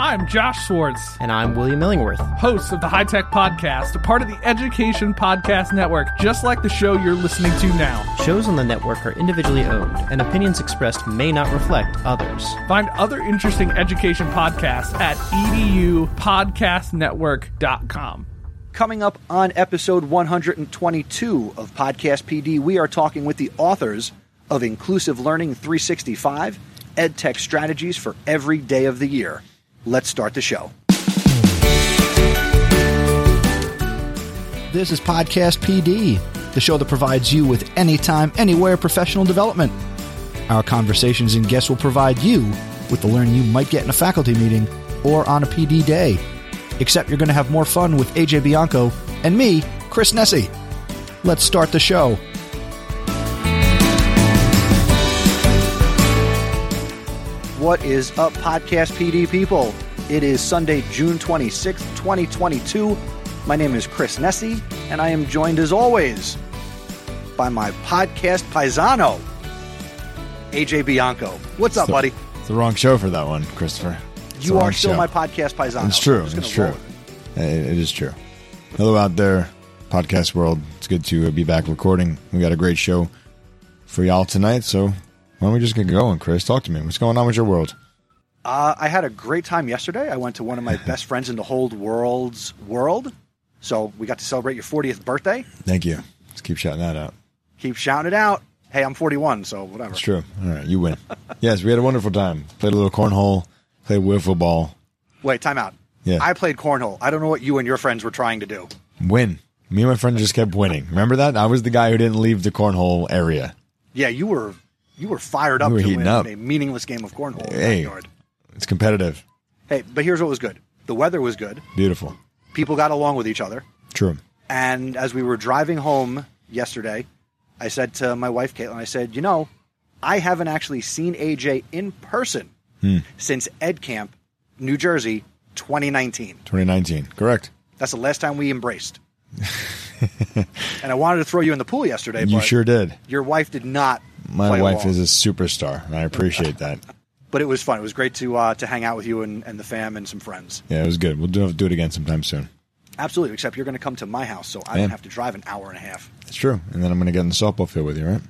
I'm Josh Swartz, And I'm William Illingworth. hosts of the High Tech Podcast, a part of the Education Podcast Network, just like the show you're listening to now. Shows on the network are individually owned, and opinions expressed may not reflect others. Find other interesting education podcasts at edupodcastnetwork.com. Coming up on episode 122 of Podcast PD, we are talking with the authors of Inclusive Learning 365 EdTech Strategies for Every Day of the Year. Let's start the show. This is Podcast PD, the show that provides you with anytime, anywhere professional development. Our conversations and guests will provide you with the learning you might get in a faculty meeting or on a PD day. Except you're going to have more fun with AJ Bianco and me, Chris Nesi. Let's start the show. What is up, Podcast PD people? It is Sunday, June 26th, 2022. My name is Chris Nesi, and I am joined as always by my podcast paisano, AJ Bianco. What's up, buddy? It's the wrong show for that one, Christopher. It's You are still show. my podcast paisano. It's true. It's true. it. It- it is true. Hello out there, podcast world. It's good to uh, be back recording. We got a great show for y'all tonight. So why don't we just get going, Chris? Talk to me. What's going on with your world? Uh, I had a great time yesterday. I went to one of my best friends in the whole world's world. So we got to celebrate your 40th birthday. Thank you. Let's keep shouting that out. Keep shouting it out. Hey, I'm 41, so whatever. It's true. All right, you win. yes, we had a wonderful time. Played a little cornhole. Played wiffle ball. Wait, time out. Yeah. I played cornhole. I don't know what you and your friends were trying to do. Win. Me and my friend just kept winning. Remember that? I was the guy who didn't leave the cornhole area. Yeah, you were you were fired up We were to win up. a meaningless game of cornhole. in the Hey. It's competitive. Hey, but here's what was good. The weather was good. Beautiful. People got along with each other. True. And as we were driving home yesterday, I said to my wife, Caitlin, I said, you know, I haven't actually seen AJ in person Hmm. since Ed Camp, New Jersey, 2019. 2019. Correct. That's the last time we embraced. and I wanted to throw you in the pool yesterday, You but sure did. your wife did not. My wife is a superstar, and I appreciate that. But it was fun. It was great to uh, to hang out with you and, and the fam and some friends. Yeah, it was good. We'll do, do it again sometime soon. Absolutely. Except you're going to come to my house, so I Yeah. don't have to drive an hour and a half. It's true. And then I'm going to get in the softball field with you, right?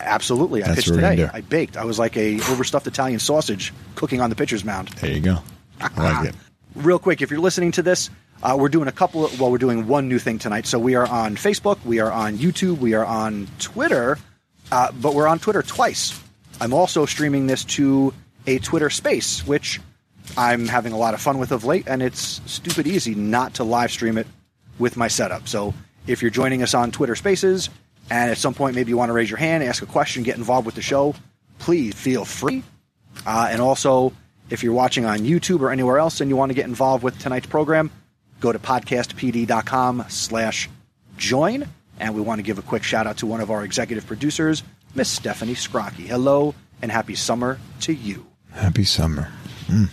Absolutely. I That's pitched what we're gonna today. I baked. I was like a overstuffed Italian sausage cooking on the pitcher's mound. There you go. I like it. Real quick, if you're listening to this, uh, we're doing a couple. Of, well, we're doing one new thing tonight. So we are on Facebook, we are on YouTube, we are on Twitter, uh, but we're on Twitter twice. I'm also streaming this to a Twitter Space, which I'm having a lot of fun with of late, and it's stupid easy not to live stream it with my setup. So if you're joining us on Twitter Spaces, and at some point maybe you want to raise your hand, ask a question, get involved with the show, please feel free. Uh, and also, if you're watching on YouTube or anywhere else and you want to get involved with tonight's program, go to podcastpd.com slash join. And we want to give a quick shout out to one of our executive producers, Miss Stephanie Scrocky. Hello and happy summer to you. Happy summer. Mm.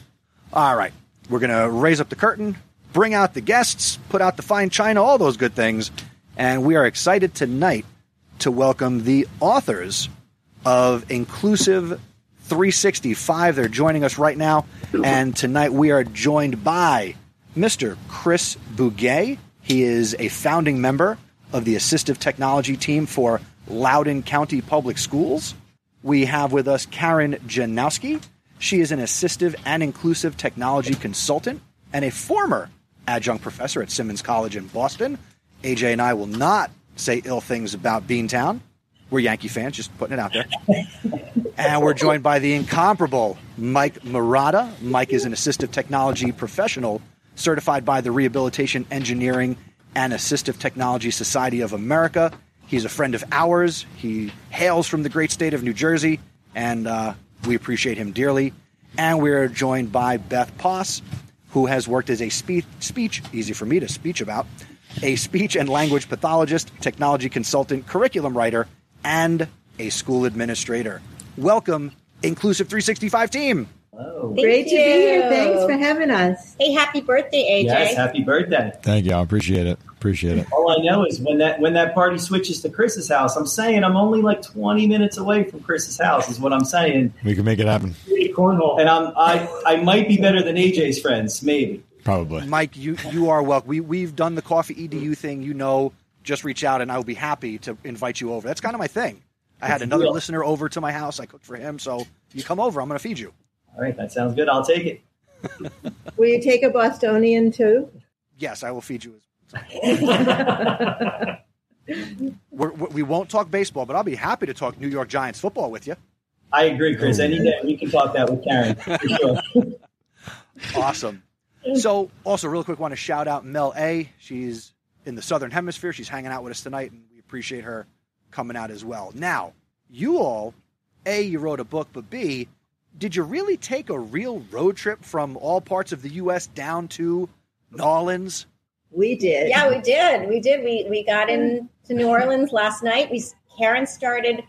All right. We're going to raise up the curtain, bring out the guests, put out the fine china, all those good things. And we are excited tonight to welcome the authors of Inclusive 365. They're joining us right now. And tonight we are joined by Mr. Chris Bugaj. He is a founding member of the assistive technology team for Loudoun County Public Schools. We have with us Karen Janowski. She is an assistive and inclusive technology consultant and a former adjunct professor at Simmons College in Boston. AJ and I will not say ill things about Beantown. We're Yankee fans, just putting it out there. and we're joined by the incomparable Mike Marotta. Mike is an assistive technology professional certified by the Rehabilitation Engineering and Assistive Technology Society of America. He's a friend of ours. He hails from the great state of New Jersey, and uh, we appreciate him dearly. And we're joined by Beth Poss, who has worked as a speech, speech easy for me to speech about, a speech and language pathologist, technology consultant, curriculum writer, and a school administrator. Welcome, Inclusive 365 team. Hello. Great to be here. Thanks for having us. Hey, happy birthday, AJ. Yes, happy birthday. Thank you. I appreciate it. Appreciate it. All I know is when that when that party switches to Chris's house, I'm saying I'm only like 20 minutes away from Chris's house. Is what I'm saying. We can make it happen. Cornhole. And I'm I I might be better than AJ's friends, maybe. Probably. Mike, you you are welcome. We we've done the coffee edu thing. You know, just reach out and I will be happy to invite you over. That's kind of my thing. I had another real. listener over to my house. I cooked for him, so you come over. I'm going to feed you. All right, that sounds good. I'll take it. Will you take a Bostonian too? Yes, I will feed you. We're, we we won't talk baseball, but I'll be happy to talk New York Giants football with you. I agree, Chris. Any day we can talk that with Karen for sure. Awesome. So, also, real quick, want to shout out Mel A. She's in the Southern Hemisphere. She's hanging out with us tonight, and we appreciate her coming out as well. Now, you all, A, you wrote a book, but B, did you really take a real road trip from all parts of the U.S. down to New Orleans? We did. Yeah, we did. We did. We we got into New Orleans last night. We Karen started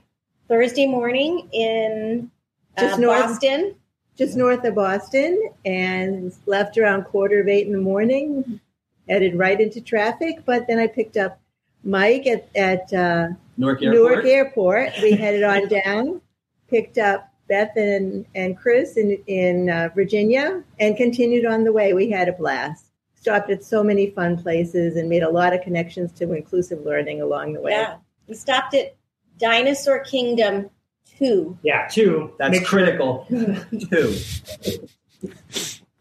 Thursday morning in uh, Just north- Boston. just north of Boston and left around quarter of eight in the morning, headed right into traffic. But then I picked up Mike at, at uh, Newark Airport. Newark Airport. We headed on down, picked up Beth and, and Chris in, in uh, Virginia, and continued on the way. We had a blast. Stopped at so many fun places and made a lot of connections to inclusive learning along the way. Yeah, we stopped at Dinosaur Kingdom Two. yeah, two. That's Make sure- critical. Two.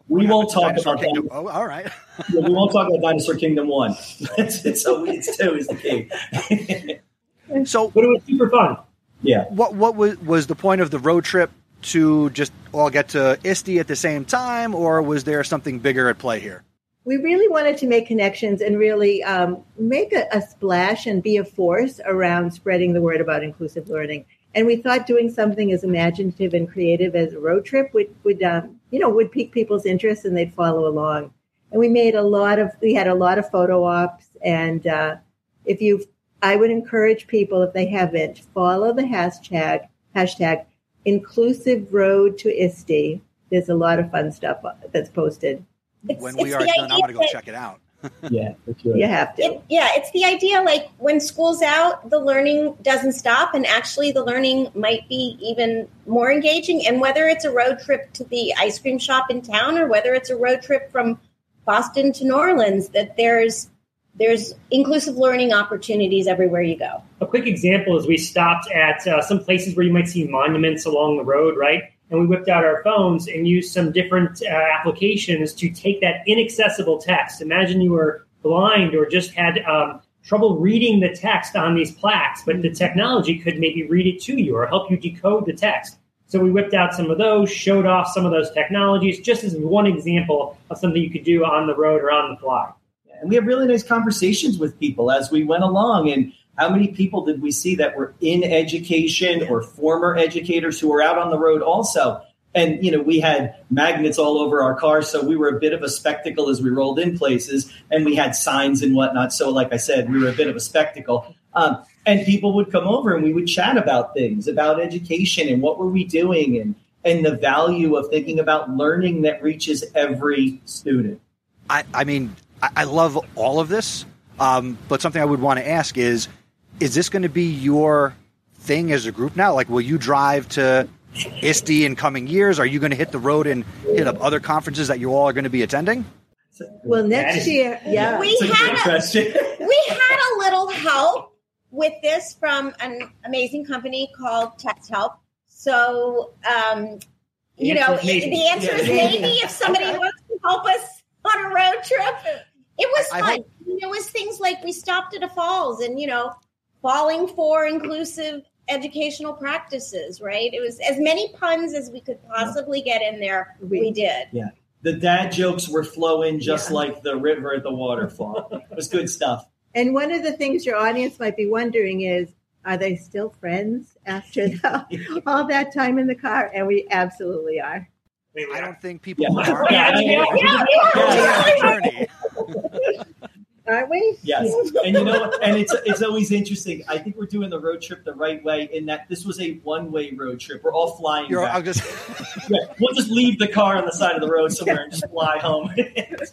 We won't talk Dinosaur about Kingdom. that. Oh, all right. We won't talk about Dinosaur Kingdom One. it's, so it's two is the key. So, But it was super fun. yeah. what what was was the point of the road trip to just all get to ISTE at the same time, or was there something bigger at play here? We really wanted to make connections and really um, make a, a splash and be a force around spreading the word about inclusive learning. And we thought doing something as imaginative and creative as a road trip would, would um, you know, would pique people's interest and they'd follow along. And we made a lot of, we had a lot of photo ops. And uh, if you, I would encourage people, if they haven't, follow the hashtag, hashtag inclusive road to ISTE. There's a lot of fun stuff that's posted. It's, when it's we are done, I'm going to go that- check it out. Yeah, for sure. You have to. It, yeah, it's the idea like when school's out, the learning doesn't stop, and actually, the learning might be even more engaging. And whether it's a road trip to the ice cream shop in town, or whether it's a road trip from Boston to New Orleans, that there's there's inclusive learning opportunities everywhere you go. A quick example is we stopped at uh, some places where you might see monuments along the road, right? And we whipped out our phones and used some different uh, applications to take that inaccessible text. Imagine you were blind or just had um, trouble reading the text on these plaques, but the technology could maybe read it to you or help you decode the text. So we whipped out some of those, showed off some of those technologies, just as one example of something you could do on the road or on the fly. And we have really nice conversations with people as we went along. And how many people did we see that were in education or former educators who were out on the road also? And, you know, we had magnets all over our cars. So we were a bit of a spectacle as we rolled in places and we had signs and whatnot. So, like I said, we were a bit of a spectacle. Um, and people would come over and we would chat about things, about education and what were we doing and, and the value of thinking about learning that reaches every student. I, I mean, I, I love all of this, um, but something I would want to ask is: Is this going to be your thing as a group now? Like, will you drive to ISTE in coming years? Are you going to hit the road and hit up other conferences that you all are going to be attending? Well, next is- year, yeah. We It's a had a, question. we had a little help with this from an amazing company called Text Help. So, um, you The know, maybe. the answer is Yeah. maybe if somebody Okay. wants to help us on a road trip. It was I fun. hope- It was things like we stopped at a falls and, you know, falling for inclusive educational practices, right? It was as many puns as we could possibly get in there. We- We did. Yeah. The dad jokes were flowing just Yeah. like the river at the waterfall. it was good stuff. And one of the things your audience might be wondering is, are they still friends after the, all that time in the car? And we absolutely are. I don't think people Yeah. are. Yeah, yeah, yeah. Journey. Aren't we? Yes, and you know, and it's it's always interesting. I think we're doing the road trip the right way in that this was a one way road trip. We're all flying. You're, back. Just, Yeah, we'll just leave the car on the side of the road somewhere and just fly home.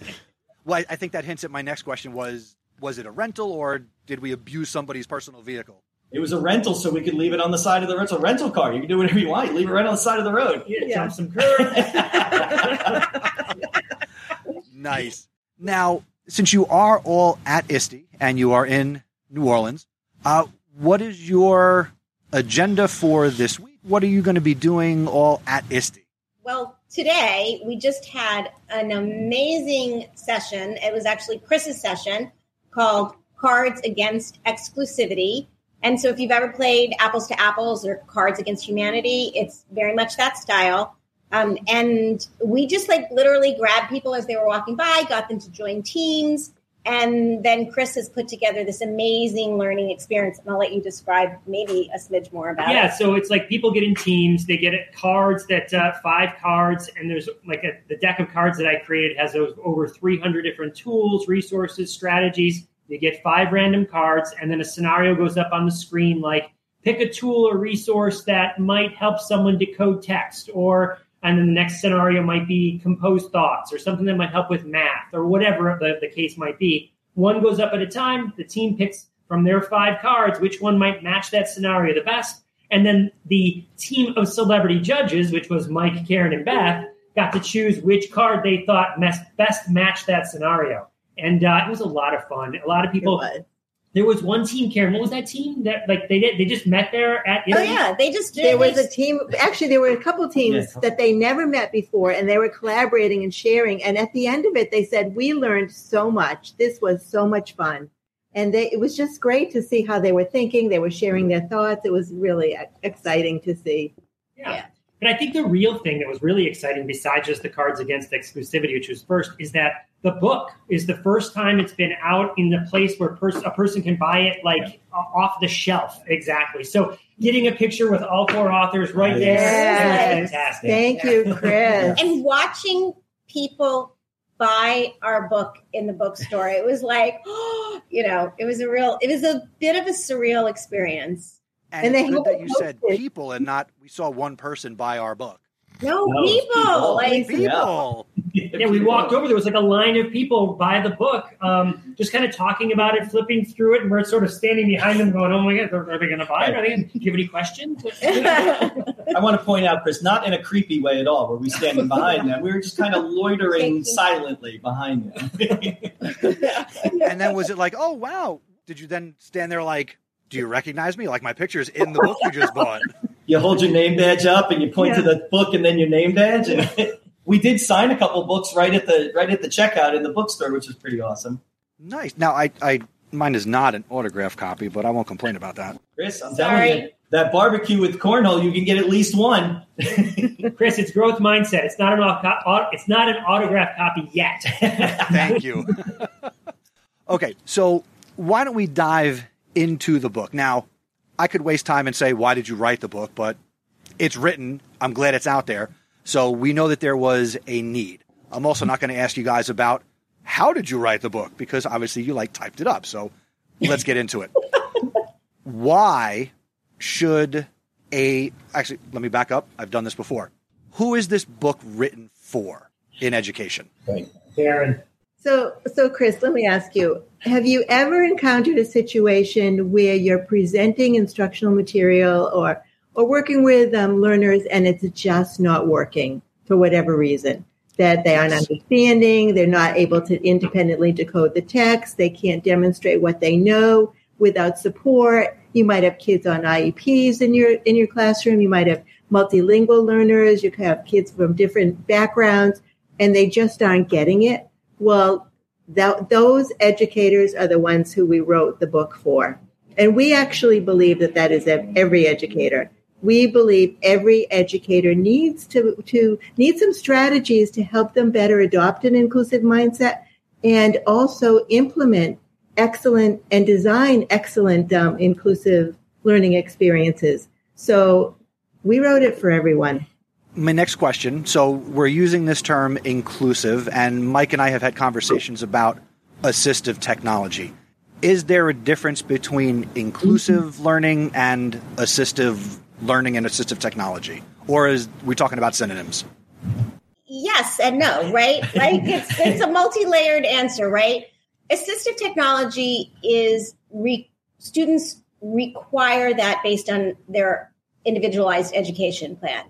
well, I- I think that hints at my next question: was was it a rental or did we abuse somebody's personal vehicle? It was a rental, so we could leave it on the side of the rental rental car. You can do whatever you want. You leave it right on the side of the road. Yeah, Yeah. jump some curves. Nice. Now, since you are all at ISTE and you are in New Orleans, uh, what is your agenda for this week? What are you going to be doing all at ISTE? Well, today we just had an amazing session. It was actually Chris's session called Cards Against Exclusivity. And so, if you've ever played Apples to Apples or Cards Against Humanity, it's very much that style. Um, and we just like literally grabbed people as they were walking by, got them to join teams. And then Chris has put together this amazing learning experience. And I'll let you describe maybe a smidge more about yeah, it. Yeah, so it's like people get in teams. They get cards that uh, five cards, and there's like a, the deck of cards that I created has over 300 different tools, resources, strategies. You get five random cards, and then a scenario goes up on the screen like pick a tool or resource that might help someone decode text, or and then the next scenario might be composed thoughts or something that might help with math or whatever the, the case might be. One goes up at a time. The team picks from their five cards which one might match that scenario the best. And then the team of celebrity judges, which was Mike, Karen, and Beth, got to choose which card they thought best, matched that scenario. And uh, it was a lot of fun. A lot of people. It was. There was one team, Karen. What was that team that like they did? They just met there at. Oh, yeah. They just did. There was a team. Actually, there were a couple teams Yeah. that they never met before, and they were collaborating and sharing. And at the end of it, they said, "We learned so much. This was so much fun." And they, it was just great to see how they were thinking. They were sharing their thoughts. It was really uh, exciting to see. Yeah. Yeah. But I think the real thing that was really exciting, besides just the cards against exclusivity, which was first, is that the book is the first time it's been out in the place where pers- a person can buy it like o- off the shelf. Exactly. So getting a picture with all four authors right there Yes. was fantastic. Thank you, Chris. and watching people buy our book in the bookstore it was like you know it was a real it was a bit of a surreal experience And, And they it's good that it you said people and not we saw one person buy our book. no, No, people, people. like People. Yeah, we walked over. There was like a line of people by the book, um, just kind of talking about it, flipping through it, and we're sort of standing behind them, going, "Oh my god, are they going to buy it? Are they gonna, do you have any questions?" I want to point out, Chris, not in a creepy way at all. Were we standing behind them? We were just kind of loitering silently behind them. And then was it like, oh wow? Did you then stand there like, do you recognize me? Like my picture's in the book you just bought. you hold your name badge up and you point to the book and then your name badge. And we did sign a couple books right at the right at the checkout in the bookstore, which is pretty awesome. Nice. Now I, I mine is not an autograph copy, but I won't complain about that. Chris, I'm Sorry. telling you, that barbecue with cornhole, you can get at least one. Chris, it's growth mindset. It's not an au- au- it's not an autograph copy yet. Thank you. okay, so why don't we dive into the book? Now, I could waste time and say, why did you write the book? But it's written. I'm glad it's out there. So we know that there was a need. I'm also not going to ask you guys about how did you write the book because obviously you like typed it up. So let's get into it. Why should a actually let me back up. I've done this before. Who is this book written for in education? Karen, So, so Chris, let me ask you: Have you ever encountered a situation where you're presenting instructional material or or working with um, learners and it's just not working for whatever reason? That they aren't understanding, they're not able to independently decode the text, they can't demonstrate what they know without support. You might have kids on IEPs in your in your classroom. You might have multilingual learners. You could have kids from different backgrounds, and they just aren't getting it. Well, that, those educators are the ones who we wrote the book for. And we actually believe that that is every educator. We believe every educator needs to, to need some strategies to help them better adopt an inclusive mindset and also implement excellent and design excellent um, inclusive learning experiences. So we wrote it for everyone. My next question so we're using this term inclusive and mike and i have had conversations about assistive technology is there a difference between inclusive mm-hmm. learning and assistive learning and assistive technology or is we talking about synonyms yes and no, right? Like it's it's a multi-layered answer, right? Assistive technology is re- students require that based on their individualized education plan.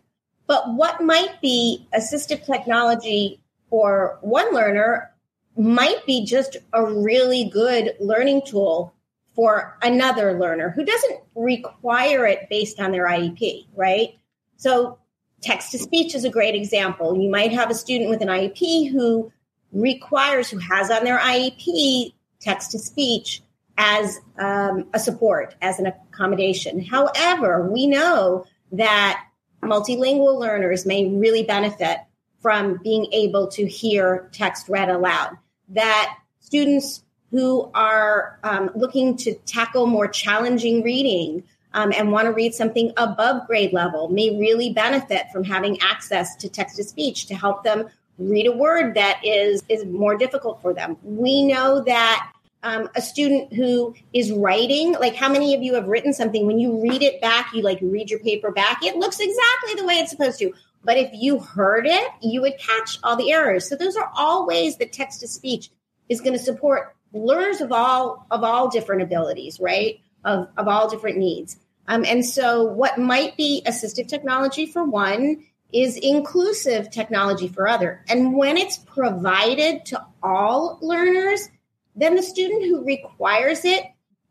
But what might be assistive technology for one learner might be just a really good learning tool for another learner who doesn't require it based on their IEP, right? So text to speech is a great example. You might have a student with an IEP who requires, who has on their IEP text to speech as um, a support, as an accommodation. However, we know that multilingual learners may really benefit from being able to hear text read aloud. That students who are um, looking to tackle more challenging reading um, and want to read something above grade level may really benefit from having access to text to speech to help them read a word that is is more difficult for them. We know that um, a student who is writing, like how many of you have written something when you read it back, you like read your paper back, it looks exactly the way it's supposed to. But if you heard it, you would catch all the errors. So those are all ways that text to speech is going to support learners of all of all different abilities, right? Of of all different needs. Um, and so, what might be assistive technology for one is inclusive technology for other. And when it's provided to all learners, then the student who requires it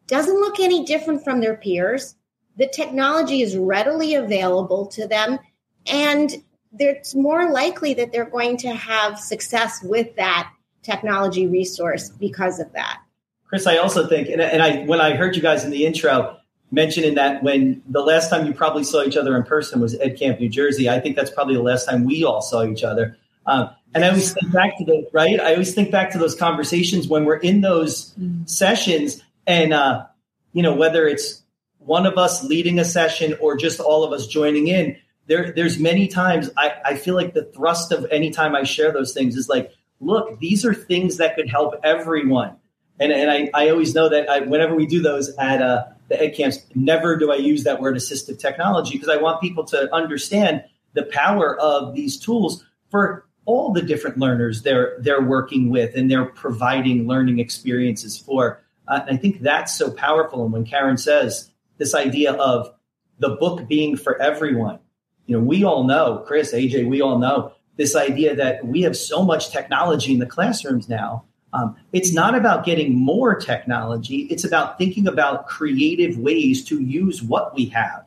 doesn't look any different from their peers. The technology is readily available to them, and it's more likely that they're going to have success with that technology resource because of that. Chris, I also think, and, and I when I heard you guys in the intro mentioning that when the last time you probably saw each other in person was Ed Camp, New Jersey, I think that's probably the last time we all saw each other. Um, and I always think back to the right. I always think back to those conversations when we're in those mm. sessions, and uh, you know whether it's one of us leading a session or just all of us joining in. There, there's many times I, I feel like the thrust of any time I share those things is like, look, these are things that could help everyone. And, and I, I always know that I, whenever we do those at uh, the ed camps, never do I use that word assistive technology because I want people to understand the power of these tools for all the different learners they're they're working with and they're providing learning experiences for. Uh, I think that's so powerful. And when Karen says this idea of the book being for everyone, you know, we all know, Chris, AJ, we all know this idea that we have so much technology in the classrooms now. Um, it's not about getting more technology. It's about thinking about creative ways to use what we have.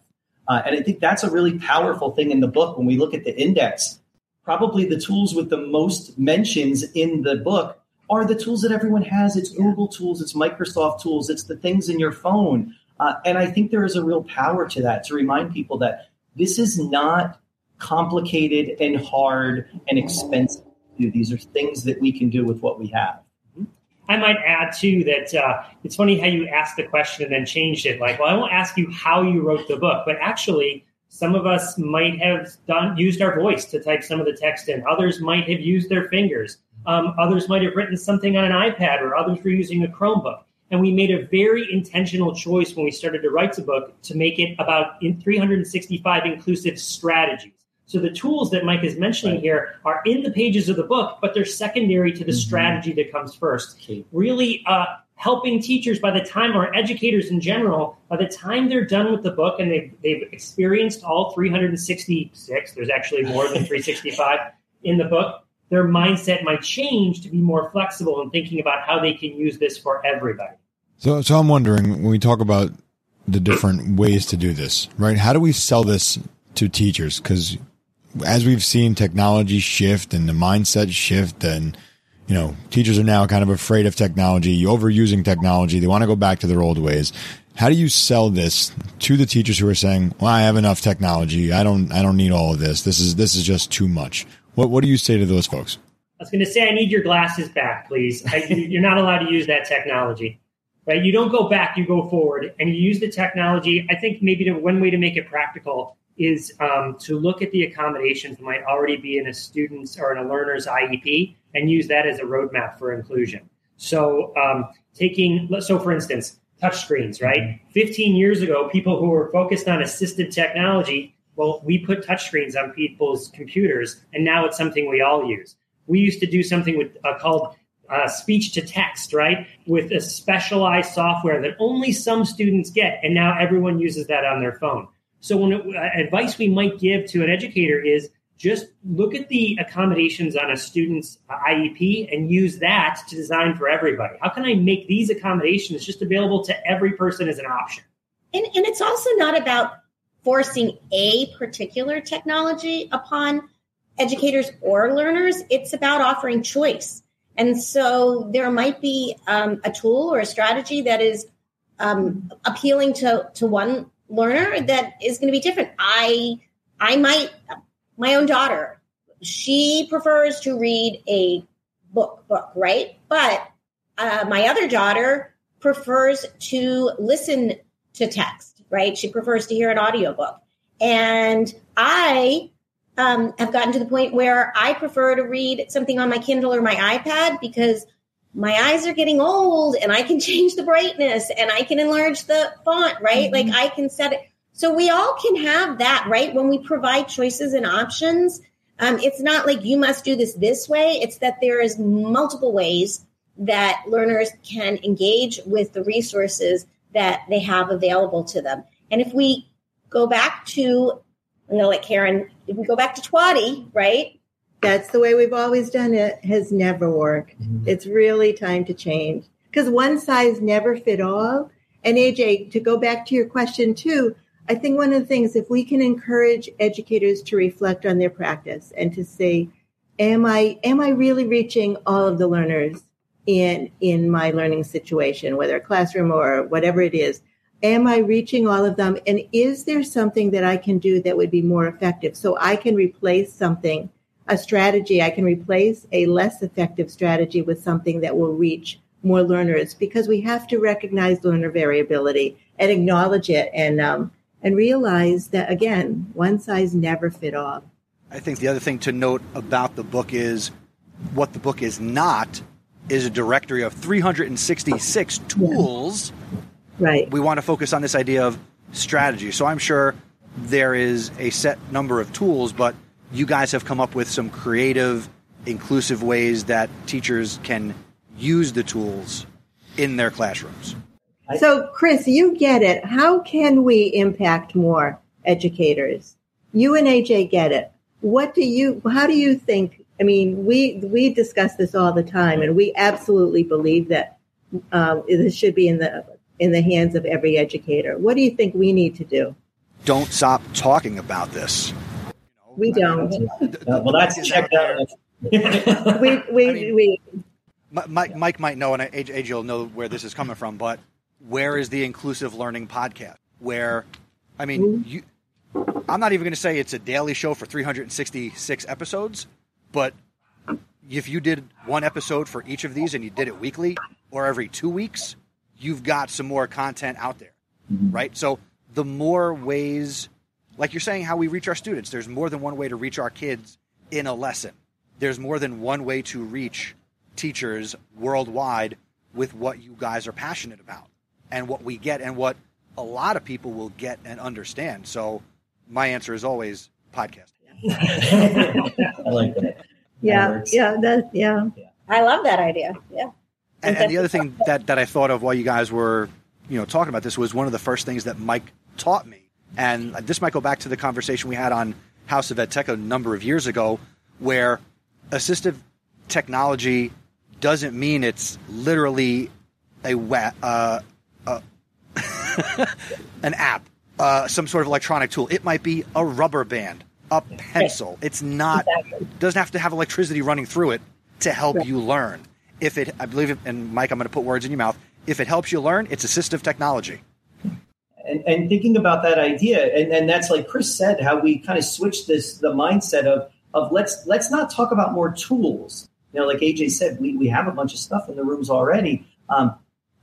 Uh, and I think that's a really powerful thing in the book when we look at the index probably the tools with the most mentions in the book are the tools that everyone has. It's Google tools, it's Microsoft tools, it's the things in your phone. Uh, and I think there is a real power to that to remind people that this is not complicated and hard and expensive These are things that we can do with what we have. I might add too that uh, it's funny how you asked the question and then changed it. Like, well, I won't ask you how you wrote the book, but actually, some of us might have done used our voice to type some of the text in. Others might have used their fingers. Um, others might have written something on an iPad, or others were using a Chromebook. And we made a very intentional choice when we started to write the book to make it about in 365 inclusive strategies. So the tools that Mike is mentioning right. here are in the pages of the book, but they're secondary to the mm-hmm. strategy that comes first. Okay. Really uh, helping teachers by the time, or educators in general, by the time they're done with the book and they've, they've experienced all 366, there's actually more than 365 in the book, their mindset might change to be more flexible in thinking about how they can use this for everybody. So, so I'm wondering when we talk about the different ways to do this, right? How do we sell this to teachers? Because as we've seen technology shift and the mindset shift and you know, teachers are now kind of afraid of technology, overusing technology. They want to go back to their old ways. How do you sell this to the teachers who are saying, "Well, I have enough technology. I don't, I don't need all of this. This is, this is just too much." What, what do you say to those folks? I was going to say, I need your glasses back, please. I, you're not allowed to use that technology, right? You don't go back, you go forward, and you use the technology. I think maybe the one way to make it practical is um, to look at the accommodations that might already be in a student's or in a learner's IEP and use that as a roadmap for inclusion. So, um, taking, so for instance, touchscreens, right? Mm-hmm. 15 years ago, people who were focused on assistive technology, well, we put touchscreens on people's computers, and now it's something we all use. We used to do something with uh, called uh, speech to text, right? With a specialized software that only some students get, and now everyone uses that on their phone. So, when it, uh, advice we might give to an educator is just look at the accommodations on a student's uh, IEP and use that to design for everybody. How can I make these accommodations just available to every person as an option? And, and it's also not about forcing a particular technology upon educators or learners. It's about offering choice. And so there might be um, a tool or a strategy that is um, appealing to, to one learner that is going to be different. I I might my own daughter, she prefers to read a book, book, right? But uh, my other daughter prefers to listen to text, right? She prefers to hear an audiobook. And I um, have gotten to the point where I prefer to read something on my Kindle or my iPad because my eyes are getting old and I can change the brightness and I can enlarge the font, right? Mm-hmm. Like I can set it. So we all can have that, right? When we provide choices and options, um, it's not like you must do this this way. It's that there is multiple ways that learners can engage with the resources that they have available to them. And if we go back to, I'm going to let Karen, if we go back to TWADI, right? That's the way we've always done it, has never worked. Mm-hmm. It's really time to change because one size never fit all. And AJ, to go back to your question too, I think one of the things, if we can encourage educators to reflect on their practice and to say, am I, am I really reaching all of the learners in, in my learning situation, whether a classroom or whatever it is? Am I reaching all of them? And is there something that I can do that would be more effective? So I can replace something, a strategy, I can replace a less effective strategy with something that will reach more learners because we have to recognize learner variability and acknowledge it and um, and realize that, again, one size never fit all. I think the other thing to note about the book is what the book is not is a directory of 366 tools. Yeah. Right. We want to focus on this idea of strategy. So I'm sure there is a set number of tools, but you guys have come up with some creative, inclusive ways that teachers can use the tools in their classrooms. So, Chris, you get it. How can we impact more educators? You and AJ get it. What do you? How do you think? I mean, we we discuss this all the time, and we absolutely believe that uh, this should be in the in the hands of every educator. What do you think we need to do? Don't stop talking about this. We don't. Uh, well, that's checked out. we we I mean, we. Mike, Mike might know, and AJ will know where this is coming from, but where is the inclusive learning podcast? Where, I mean, you, I'm not even going to say it's a daily show for 366 episodes, but if you did one episode for each of these and you did it weekly or every two weeks, you've got some more content out there, mm-hmm. right? So the more ways, like you're saying, how we reach our students, there's more than one way to reach our kids in a lesson. There's more than one way to reach teachers worldwide with what you guys are passionate about and what we get and what a lot of people will get and understand. So my answer is always podcast. I like that. Yeah, that yeah, that yeah. I love that idea. Yeah. And, and the other thing that, that I thought of while you guys were, you know, talking about this was one of the first things that Mike taught me. And this might go back to the conversation we had on House of Ed Tech a number of years ago, where assistive technology doesn't mean it's literally a uh, uh, an app, uh, some sort of electronic tool. It might be a rubber band, a pencil. It's not exactly. doesn't have to have electricity running through it to help right. you learn. If it, I believe, it, and Mike, I'm going to put words in your mouth. If it helps you learn, it's assistive technology. And, and thinking about that idea, and, and that's like Chris said, how we kind of switched this the mindset of of let's let's not talk about more tools. You know, like AJ said, we, we have a bunch of stuff in the rooms already. Um,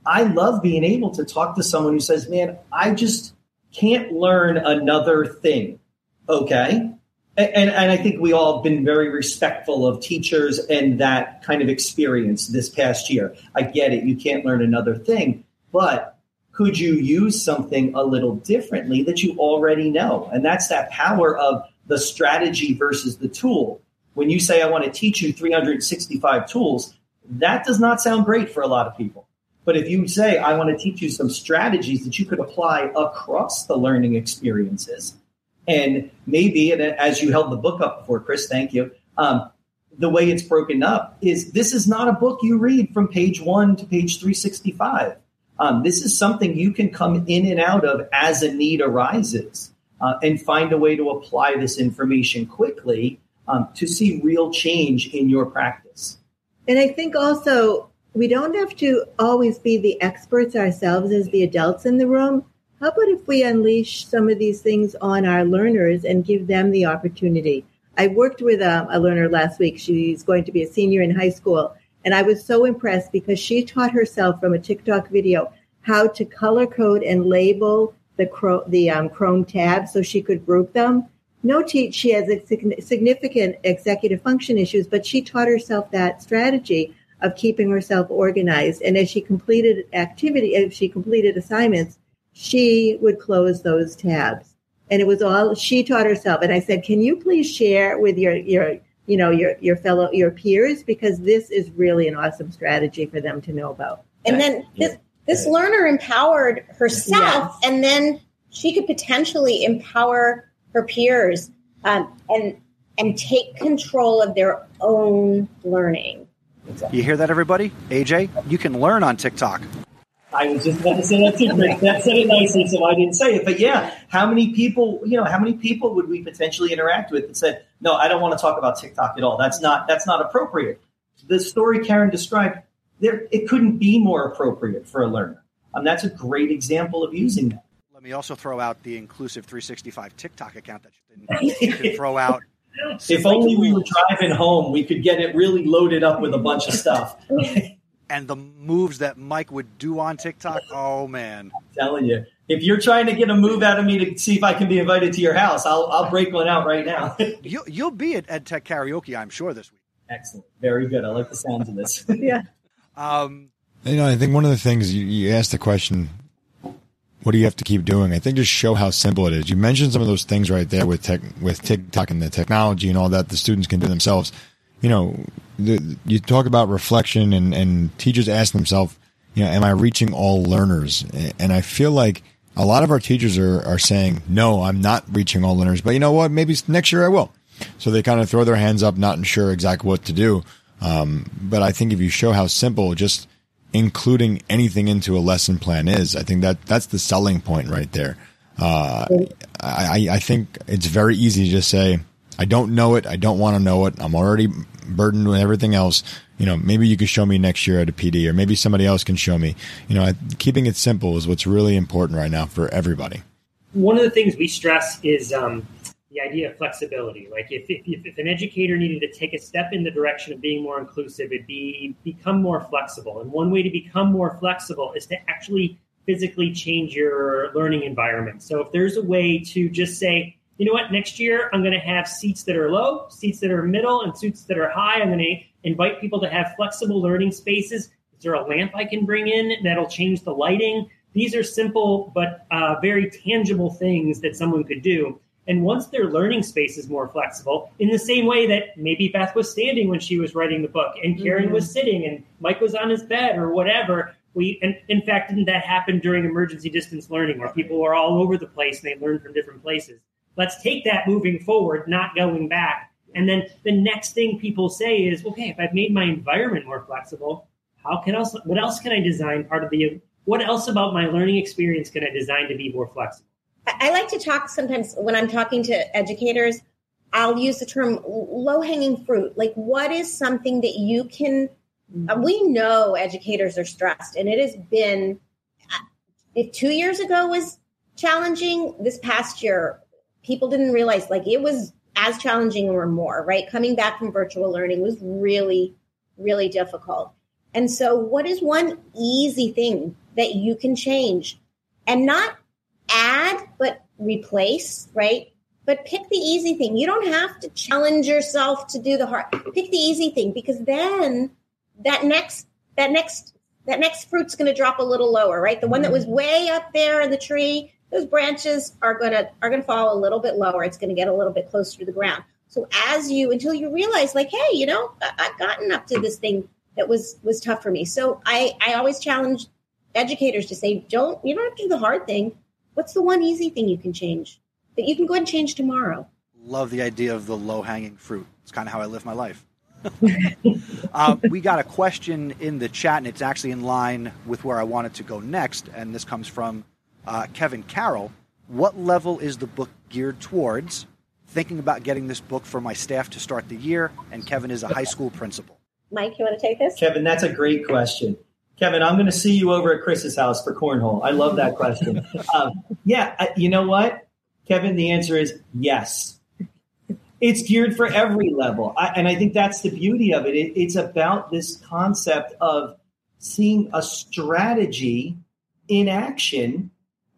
I love being able to talk to someone who says, man, I just can't learn another thing. Okay. And, and I think we all have been very respectful of teachers and that kind of experience this past year. I get it. You can't learn another thing, but could you use something a little differently that you already know? And that's that power of the strategy versus the tool. When you say, I want to teach you 365 tools, That does not sound great for a lot of people. But if you say, I want to teach you some strategies that you could apply across the learning experiences, and maybe, and as you held the book up before, Chris, thank you. Um, the way it's broken up is this is not a book you read from page one to page 365. Um, this is something you can come in and out of as a need arises uh, and find a way to apply this information quickly um, to see real change in your practice. And I think also we don't have to always be the experts ourselves as the adults in the room. How about if we unleash some of these things on our learners and give them the opportunity? I worked with a, a learner last week. She's going to be a senior in high school. And I was so impressed because she taught herself from a TikTok video how to color code and label the, the um, Chrome tabs so she could group them. No teach, she has significant executive function issues, but she taught herself that strategy of keeping herself organized. And as she completed activity, if she completed assignments, she would close those tabs. And it was all she taught herself. And I said, "Can you please share with your your you know your your fellow your peers because this is really an awesome strategy for them to know about." And then this this learner empowered herself, yes. and then she could potentially empower her peers um, and and take control of their own learning. You hear that, everybody? AJ, you can learn on TikTok. I was just about to say that too. That said it nicely, so I didn't say it. But yeah, how many people, you know, how many people would we potentially interact with that said, "No, I don't want to talk about TikTok at all. That's not that's not appropriate." The story Karen described, there it couldn't be more appropriate for a learner. Um, that's a great example of using that. Let me also throw out the inclusive 365 TikTok account that you can throw out if only we were driving home, we could get it really loaded up with a bunch of stuff. and the moves that Mike would do on TikTok, oh man! I'm telling you, if you're trying to get a move out of me to see if I can be invited to your house, I'll I'll break one out right now. you'll you'll be at EdTech Karaoke, I'm sure this week. Excellent, very good. I like the sounds of this. yeah. Um, you know, I think one of the things you, you asked the question what do you have to keep doing? I think just show how simple it is. You mentioned some of those things right there with tech, with TikTok and the technology and all that the students can do themselves. You know, the, you talk about reflection and, and teachers ask themselves, you know, am I reaching all learners? And I feel like a lot of our teachers are, are saying, no, I'm not reaching all learners, but you know what? Maybe next year I will. So they kind of throw their hands up, not sure exactly what to do. Um, but I think if you show how simple, just including anything into a lesson plan is. I think that that's the selling point right there. Uh, I, I think it's very easy to just say, I don't know it. I don't want to know it. I'm already burdened with everything else. You know, maybe you could show me next year at a PD or maybe somebody else can show me. You know, keeping it simple is what's really important right now for everybody. One of the things we stress is um, the idea of flexibility. Like if, if, if, an educator needed to take a step in the direction of being more inclusive, it'd be become more flexible. And one way to become more flexible is to actually physically change your learning environment. So if there's a way to just say, you know what, next year I'm going to have seats that are low, seats that are middle, and seats that are high. I'm going to invite people to have flexible learning spaces. Is there a lamp I can bring in that'll change the lighting? These are simple but uh, very tangible things that someone could do. And once their learning space is more flexible, in the same way that maybe Beth was standing when she was writing the book and Karen mm-hmm. was sitting and Mike was on his bed or whatever, we, and in fact, didn't that happen during emergency distance learning where people were all over the place and they learned from different places? Let's take that moving forward, not going back. And then the next thing people say is, okay, if I've made my environment more flexible, how can else, what else can I design part of the, what else about my learning experience can I design to be more flexible? I like to talk sometimes when I'm talking to educators, I'll use the term low hanging fruit. Like, what is something that you can, uh, we know educators are stressed, and it has been, uh, if two years ago was challenging, this past year, people didn't realize like it was as challenging or more, right? Coming back from virtual learning was really, really difficult. And so, what is one easy thing that you can change and not add, but replace, right? But pick the easy thing. You don't have to challenge yourself to do the hard. Pick the easy thing because then that next that next that next fruit's going to drop a little lower, right? The one that was mm-hmm. way up there in the tree, those branches are going to are going to fall a little bit lower. It's going to get a little bit closer to the ground. So as you until you realize, like, hey, you know, I've gotten up to this thing that was was tough for me. So I I always challenge educators to say, don't you don't have to do the hard thing. What's the one easy thing you can change that you can go and change tomorrow? Love the idea of the low hanging fruit. It's kind of how I live my life. uh, we got a question in the chat, and it's actually in line with where I wanted to go next. And this comes from uh, Kevin Carroll. What level is the book geared towards? Thinking about getting this book for my staff to start the year, and Kevin is a high school principal. Mike, you want to take this? Kevin, that's a great question. Kevin, I'm going to see you over at Chris's house for cornhole. I love that question. um, yeah, you know what, Kevin? The answer is yes. It's geared for every level, I, and I think that's the beauty of it. it. It's about this concept of seeing a strategy in action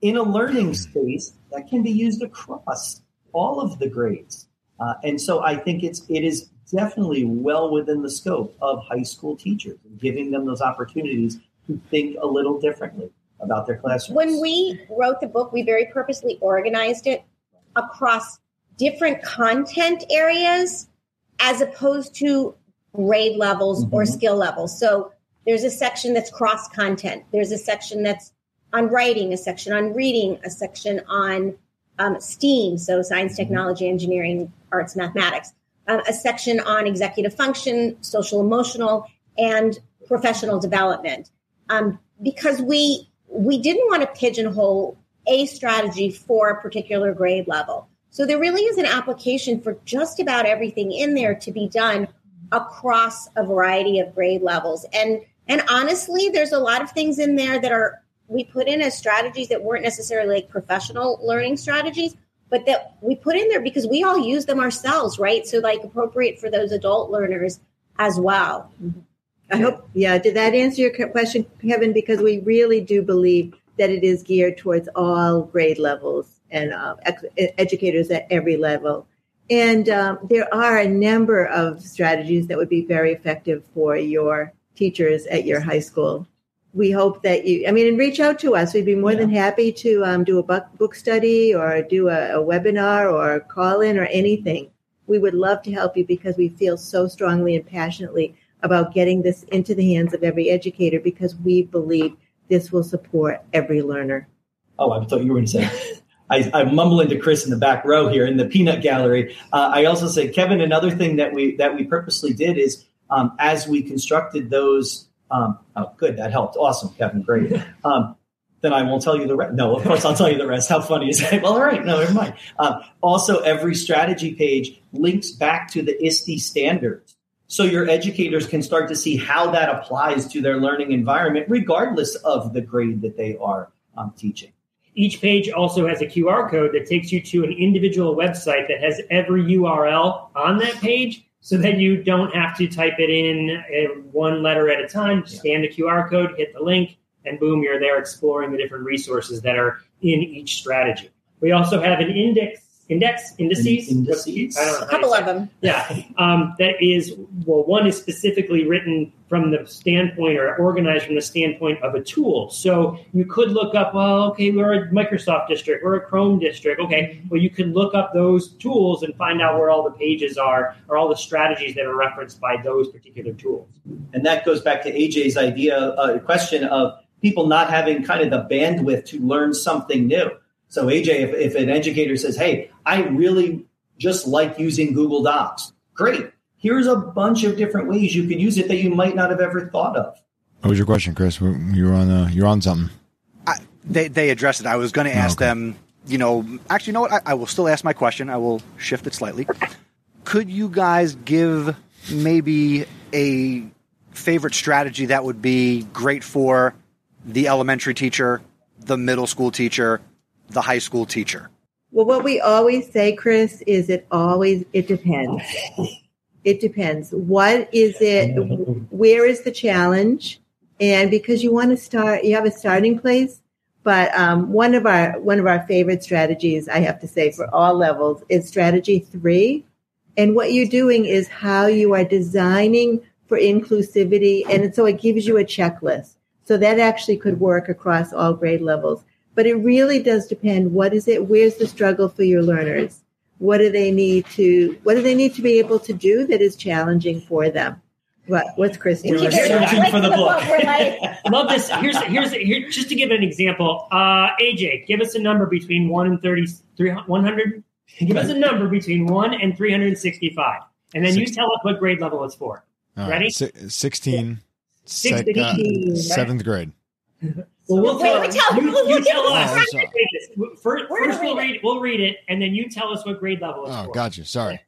in a learning space that can be used across all of the grades. Uh, and so I think it's it is definitely well within the scope of high school teachers and giving them those opportunities to think a little differently about their classrooms. When we wrote the book, we very purposely organized it across different content areas as opposed to grade levels mm-hmm. or skill levels. So there's a section that's cross content. There's a section that's on writing, a section on reading, a section on um, STEAM, so science, mm-hmm. technology, engineering, arts, mathematics, uh, a section on executive function, social emotional, and professional development. Um, because we we didn't want to pigeonhole a strategy for a particular grade level. So there really is an application for just about everything in there to be done across a variety of grade levels. And and honestly, there's a lot of things in there that are we put in as strategies that weren't necessarily like professional learning strategies, but that we put in there because we all use them ourselves, right? So like appropriate for those adult learners as well. I hope, yeah. Did that answer your question, Kevin? Because we really do believe that it is geared towards all grade levels and uh, educators at every level. And um, there are a number of strategies that would be very effective for your teachers at your high school we hope that you, I mean, and reach out to us. We'd be more yeah. than happy to um, do a book, book study or do a, a webinar or call in or anything. We would love to help you because we feel so strongly and passionately about getting this into the hands of every educator because we believe this will support every learner. Oh, I thought you were going to say. I, I, mumble into Chris in the back row here in the peanut gallery. Uh, I also said, Kevin, another thing that we that we purposely did is um, as we constructed those um, oh, good. That helped. Awesome, Kevin. Great. Um, then I won't tell you the rest. No, of course I'll tell you the rest. How funny is that? Well, all right. No, never mind. Um, also, every strategy page links back to the ISTE standards. So your educators can start to see how that applies to their learning environment, regardless of the grade that they are um, teaching. Each page also has a QR code that takes you to an individual website that has every URL on that page so that you don't have to type it in uh, one letter at a time. Just scan the QR code, hit the link, and boom, you're there exploring the different resources that are in each strategy. We also have an index index indices. indices. a couple of them. Yeah, um, that is well. One is specifically written from the standpoint or organized from the standpoint of a tool. So you could look up, well, okay, we're a Microsoft district, we're a Chrome district. Okay, well, you could look up those tools and find out where all the pages are or all the strategies that are referenced by those particular tools. And that goes back to AJ's idea, uh, question of people not having kind of the bandwidth to learn something new. So AJ, if, if an educator says, "Hey, I really just like using Google Docs," great. Here's a bunch of different ways you could use it that you might not have ever thought of. What was your question, Chris? You're on. Uh, you're on something. I, they they addressed it. I was going to ask oh, okay. them. You know, actually, you know what? I, I will still ask my question. I will shift it slightly. Could you guys give maybe a favorite strategy that would be great for the elementary teacher, the middle school teacher, the high school teacher? Well, what we always say, Chris, is it always it depends. It depends. What is it? Where is the challenge? And because you want to start, you have a starting place. But um, one of our one of our favorite strategies, I have to say, for all levels, is strategy three. And what you're doing is how you are designing for inclusivity, and so it gives you a checklist. So that actually could work across all grade levels. But it really does depend what is it, where's the struggle for your learners? What do they need to what do they need to be able to do that is challenging for them? What? What's Christy? We're Keep searching like for the the book. We're like, I love this. Here's here's here just to give an example. Uh, AJ, give us a number between one and 30, 100. Give us a number between one and three hundred and sixty-five, and then you tell us what grade level it's for. All right, Ready? si- 16, sec- 16, uh, right? seventh grade. Well, we'll tell, wait, tell- you, we'll you tell at us. Oh, sorry. Wait, this- First, We're gonna first we'll read read we'll read it, and then you tell us what grade level it's Oh, for. gotcha. Sorry.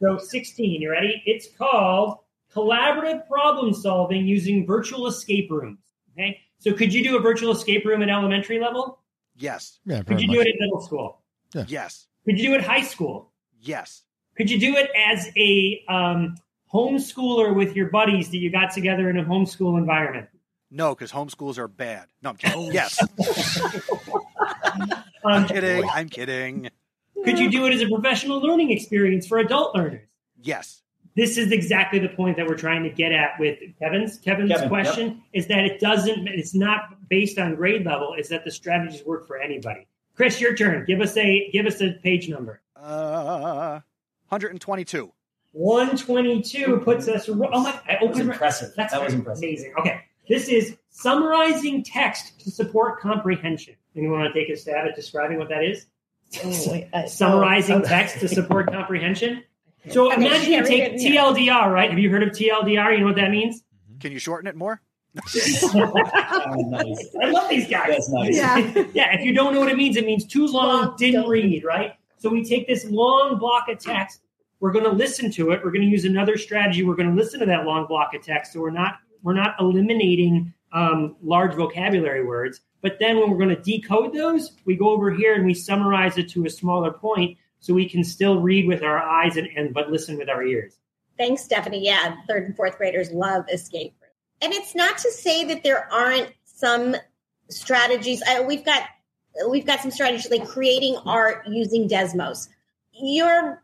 So 16, you ready? It's called collaborative problem solving using virtual escape rooms. Okay. So could you do a virtual escape room at elementary level? Yes. Yeah, Could you much. do it at middle school? Yeah. Yes. Could you do it high school? Yes. Could you do it as a um, homeschooler with your buddies that you got together in a homeschool environment? No, because homeschools are bad. No, I'm kidding. Yes. Um, I'm kidding. I'm kidding. Could you do it as a professional learning experience for adult learners? Yes. this is exactly the point that we're trying to get at with Kevin's Kevin's Kevin, question is that it doesn't it's not based on grade level is that the strategies work for anybody Chris your turn give us a give us a page number Uh, 122. 122 puts us oh my I That was impressive. that's that was impressive. amazing okay this is summarizing text to support comprehension anyone want to take a stab at describing what that is Oh, wait, I- oh, summarizing oh, oh. text to support comprehension so Okay, imagine you take it, yeah. TLDR right have you heard of TLDR you know what that means Can you shorten it more? Oh, nice. I love these guys. That's nice. Yeah. yeah, if you don't know what it means, it means too long, Long, didn't don't read, right? So we take this long block of text, we're going to listen to it. We're going to use another strategy. We're going to listen to that long block of text. So we're not we're not eliminating um, large vocabulary words. But then when we're going to decode those, we go over here and we summarize it to a smaller point, so we can still read with our eyes and, and but listen with our ears. Thanks, Stephanie. Yeah, third and fourth graders love escape room. And it's not to say that there aren't some strategies. I, we've got we've got some strategies like creating art using Desmos. Your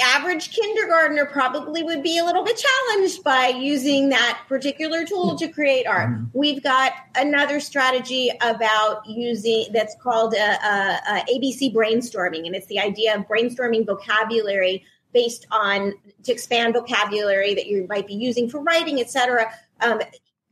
average kindergartner probably would be a little bit challenged by using that particular tool to create art. We've got another strategy about using that's called a, a, a ABC brainstorming, and it's the idea of brainstorming vocabulary based on to expand vocabulary that you might be using for writing, et cetera. Um,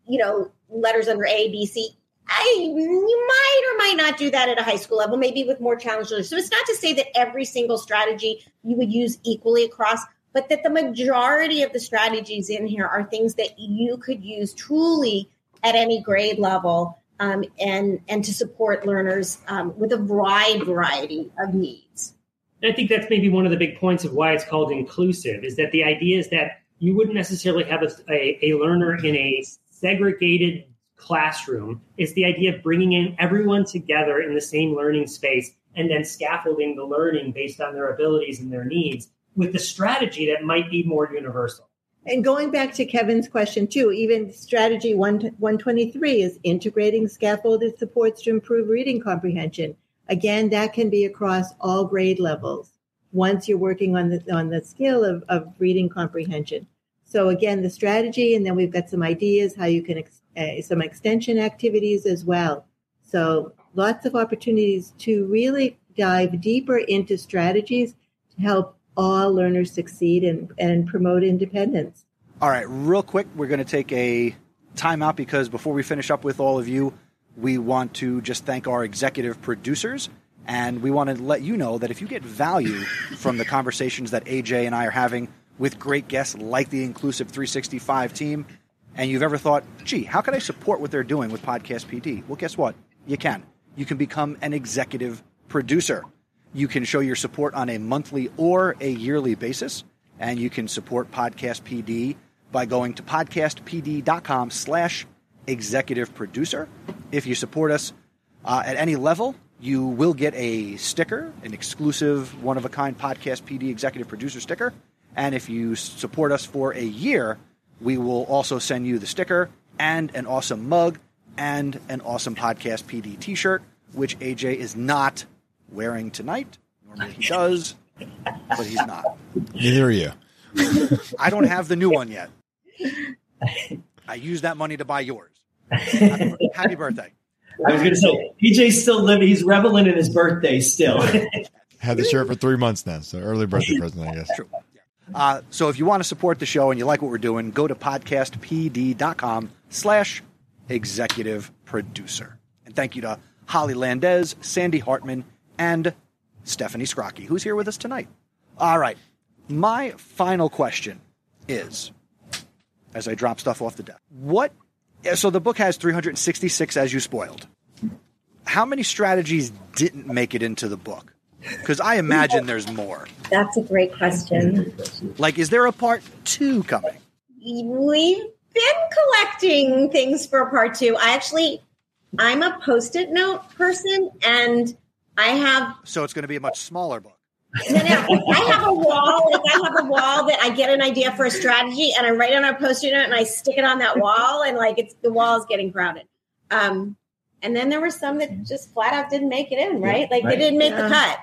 you know, letters under A, B, C. I you might or might not do that at a high school level, maybe with more challenges. So it's not to say that every single strategy you would use equally across, but that the majority of the strategies in here are things that you could use truly at any grade level um, and and to support learners um, with a wide variety of needs. And I think that's maybe one of the big points of why it's called inclusive is that the idea is that you wouldn't necessarily have a, a, a learner in a segregated classroom. is the idea of bringing in everyone together in the same learning space and then scaffolding the learning based on their abilities and their needs with the strategy that might be more universal. And going back to Kevin's question too, even strategy one, 123 is integrating scaffolded supports to improve reading comprehension. Again, that can be across all grade levels once you're working on the, on the skill of, of reading comprehension. So again, the strategy, and then we've got some ideas how you can, ex- uh, some extension activities as well. So lots of opportunities to really dive deeper into strategies to help all learners succeed and, and promote independence. All right, real quick, we're going to take a timeout because before we finish up with all of you, we want to just thank our executive producers. And we want to let you know that if you get value from the conversations that AJ and I are having with great guests like the Inclusive 365 team, and you've ever thought, gee, how can I support what they're doing with Podcast PD? Well, guess what? You can. You can become an executive producer. You can show your support on a monthly or a yearly basis, and you can support Podcast PD by going to podcastpd.com slash executive producer. If you support us uh, at any level, you will get a sticker, an exclusive one of a kind Podcast PD executive producer sticker. And if you support us for a year, we will also send you the sticker and an awesome mug and an awesome Podcast PD t shirt, which AJ is not wearing tonight. Normally he does, but he's not. Neither are you. I don't have the new one yet. I used that money to buy yours. Happy, happy birthday. I was going to say, PJ's still living. He's reveling in his birthday still. Had the shirt for three months now, so early birthday present, I guess. True. Uh, so if you want to support the show and you like what we're doing, go to podcastpd.com slash executive producer. And thank you to Holly Landez, Sandy Hartman, and Stephanie Scrocky, who's here with us tonight. All right. My final question is, as I drop stuff off the desk, what? So the book has 366 as you spoiled. How many strategies didn't make it into the book? Because I imagine there's more. That's a great question. Like, is there a part two coming? We've been collecting things for part two. I actually, I'm a post-it note person, and I have So it's going to be a much smaller book. no, no, I have a wall. Like I have a wall that I get an idea for a strategy, and I write it on a post-it note, and I stick it on that wall, and like it's the wall is getting crowded. Um, and then there were some that just flat out didn't make it in, right? Like they didn't make Yeah. the cut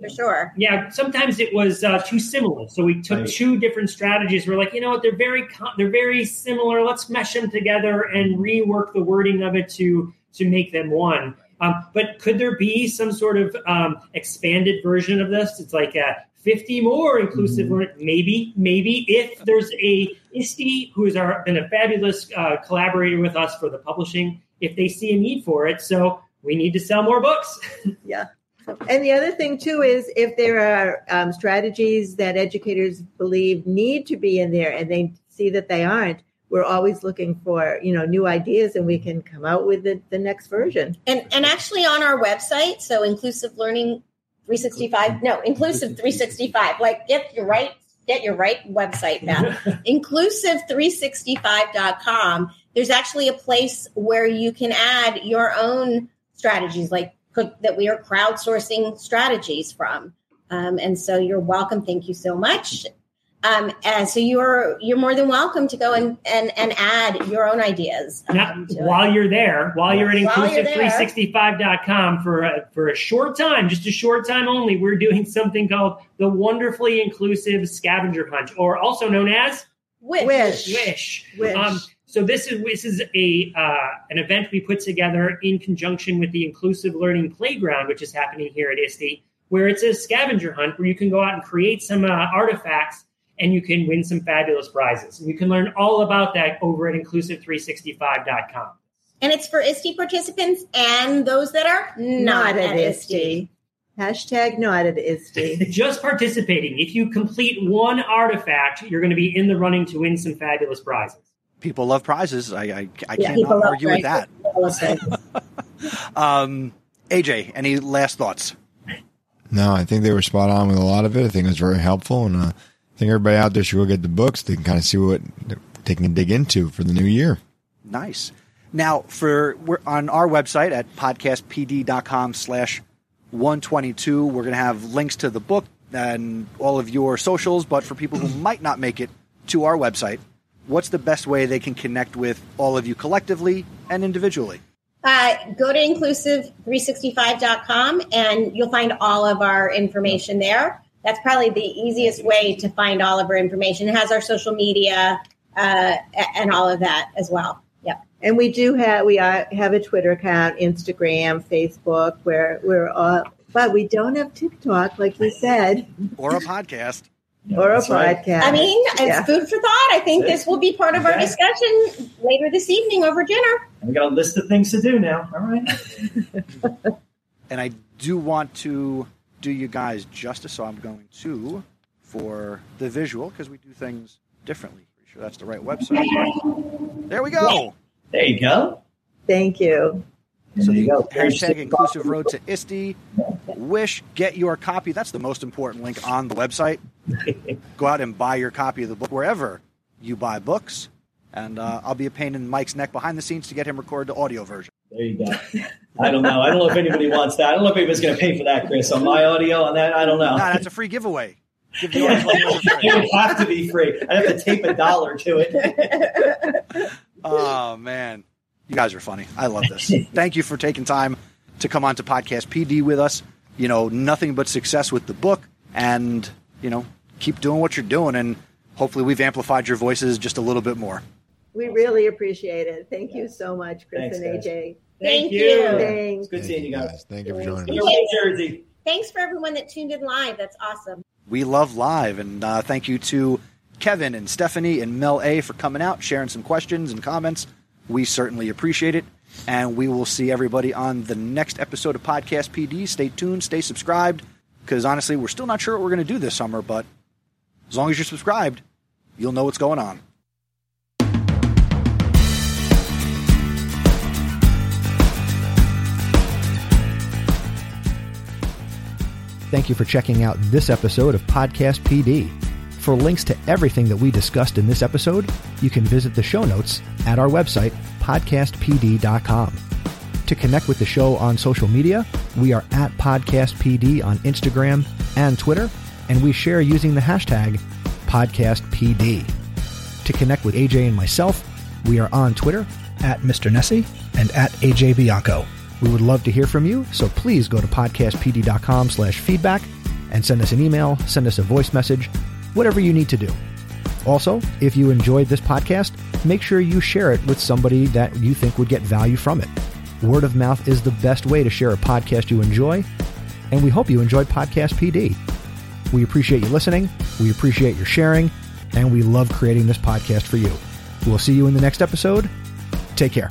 for sure. Yeah, sometimes it was uh, too similar. So we took Right. two different strategies. We're like, you know what? They're very co- they're very similar. Let's mesh them together and rework the wording of it to to make them one. Um, but could there be some sort of um, expanded version of this? It's like uh, 50 more inclusive. learn- Maybe, maybe if there's a ISTE who has been a fabulous uh, collaborator with us for the publishing, if they see a need for it, so we need to sell more books. Yeah. And the other thing too is if there are um, strategies that educators believe need to be in there and they see that they aren't, we're always looking for you know new ideas and we can come out with the, the next version. And and actually on our website, so inclusive learning 365, no, inclusive 365. Like get your right get your right website back. inclusive365.com. There's actually a place where you can add your own strategies like could, that we are crowdsourcing strategies from. Um, and so you're welcome. Thank you so much. Um, and so you're you're more than welcome to go and and, and add your own ideas. Now, um, to it. while you're there, while you're at While you're there. inclusive365.com for a, for a short time, just a short time only, we're doing something called the Wonderfully Inclusive Scavenger Hunt, or also known as Wish. Wish. Wish. Wish. Um, so this is this is a uh, an event we put together in conjunction with the Inclusive Learning Playground, which is happening here at ISTE, where it's a scavenger hunt where you can go out and create some uh, artifacts and you can win some fabulous prizes. And you can learn all about that over at inclusive365.com. And it's for ISTE participants and those that are not, Not at at ISTE. ISTE. Hashtag not at ISTE. Just participating. If you complete one artifact, you're going to be in the running to win some fabulous prizes. People love prizes. I I, I Yeah, people cannot love argue with that. Um, AJ, any last thoughts? No, I think they were spot on with a lot of it. I think it was very helpful, and uh, I think everybody out there should go get the books. They can kind of see what they can dig into for the new year. Nice. Now, for we're on our website at podcastpd.com slash 122, we're going to have links to the book and all of your socials. But for people who might not make it to our website, what's the best way they can connect with all of you collectively and individually? Uh, go to inclusive365.com and you'll find all of our information there. That's probably the easiest way to find all of our information. It has our social media uh, and all of that as well. Yep. And we do have we have a Twitter account, Instagram, Facebook, where we're all, but we don't have TikTok, like you said, Or a podcast? Or a That's right. podcast. I mean, it's Yeah. food for thought. I think this will be part of our discussion later this evening over dinner. We got a list of things to do now. All right. And I do want to do you guys justice, so I'm going to for the visual because we do things differently. Pretty sure that's the right website. There we go. There you go. Thank you. So There the you go. hashtag inclusive road to ISTE. Wish, get your copy. That's the most important link on the website. Go out and buy your copy of the book wherever you buy books. And uh, I'll be a pain in Mike's neck behind the scenes to get him record the audio version. There you go. I don't know. I don't know if anybody wants that. I don't know if anybody's going to pay for that, Chris. On my audio, on that, I don't know. Nah, that's a free giveaway. Give the audience one for free. it would have to be free. I'd have to tape a dollar to it. Oh man, you guys are funny. I love this. Thank you for taking time to come on to podcast PD with us. You know, nothing but success with the book, and you know, keep doing what you're doing, and hopefully, we've amplified your voices just a little bit more. We really appreciate it. Thank you so much, Chris Thanks, and guys. AJ. Thank you. you. Thanks. It's good seeing you guys. Thank you for joining Go us. Jersey. Thanks for everyone that tuned in live. That's awesome. we love live. And uh, thank you to Kevin and Stephanie and Mel A for coming out, sharing some questions and comments. We certainly appreciate it. And we will see everybody on the next episode of Podcast PD. Stay tuned, stay subscribed, because honestly, we're still not sure what we're going to do this summer, but as long as you're subscribed, you'll know what's going on. Thank you for checking out this episode of Podcast PD. For links to everything that we discussed in this episode, you can visit the show notes at our website, podcastpd.com. To connect with the show on social media, we are at podcastpd on Instagram and Twitter, and we share using the hashtag podcastpd. To connect with AJ and myself, we are on Twitter at Mr. Nesi and at AJ Bianco. We would love to hear from you, so please go to podcastpd.com slash feedback and send us an email, send us a voice message, whatever you need to do. Also, if you enjoyed this podcast, make sure you share it with somebody that you think would get value from it. Word of mouth is the best way to share a podcast you enjoy, and we hope you enjoyed Podcast PD. We appreciate you listening, we appreciate your sharing, and we love creating this podcast for you. We'll see you in the next episode. Take care.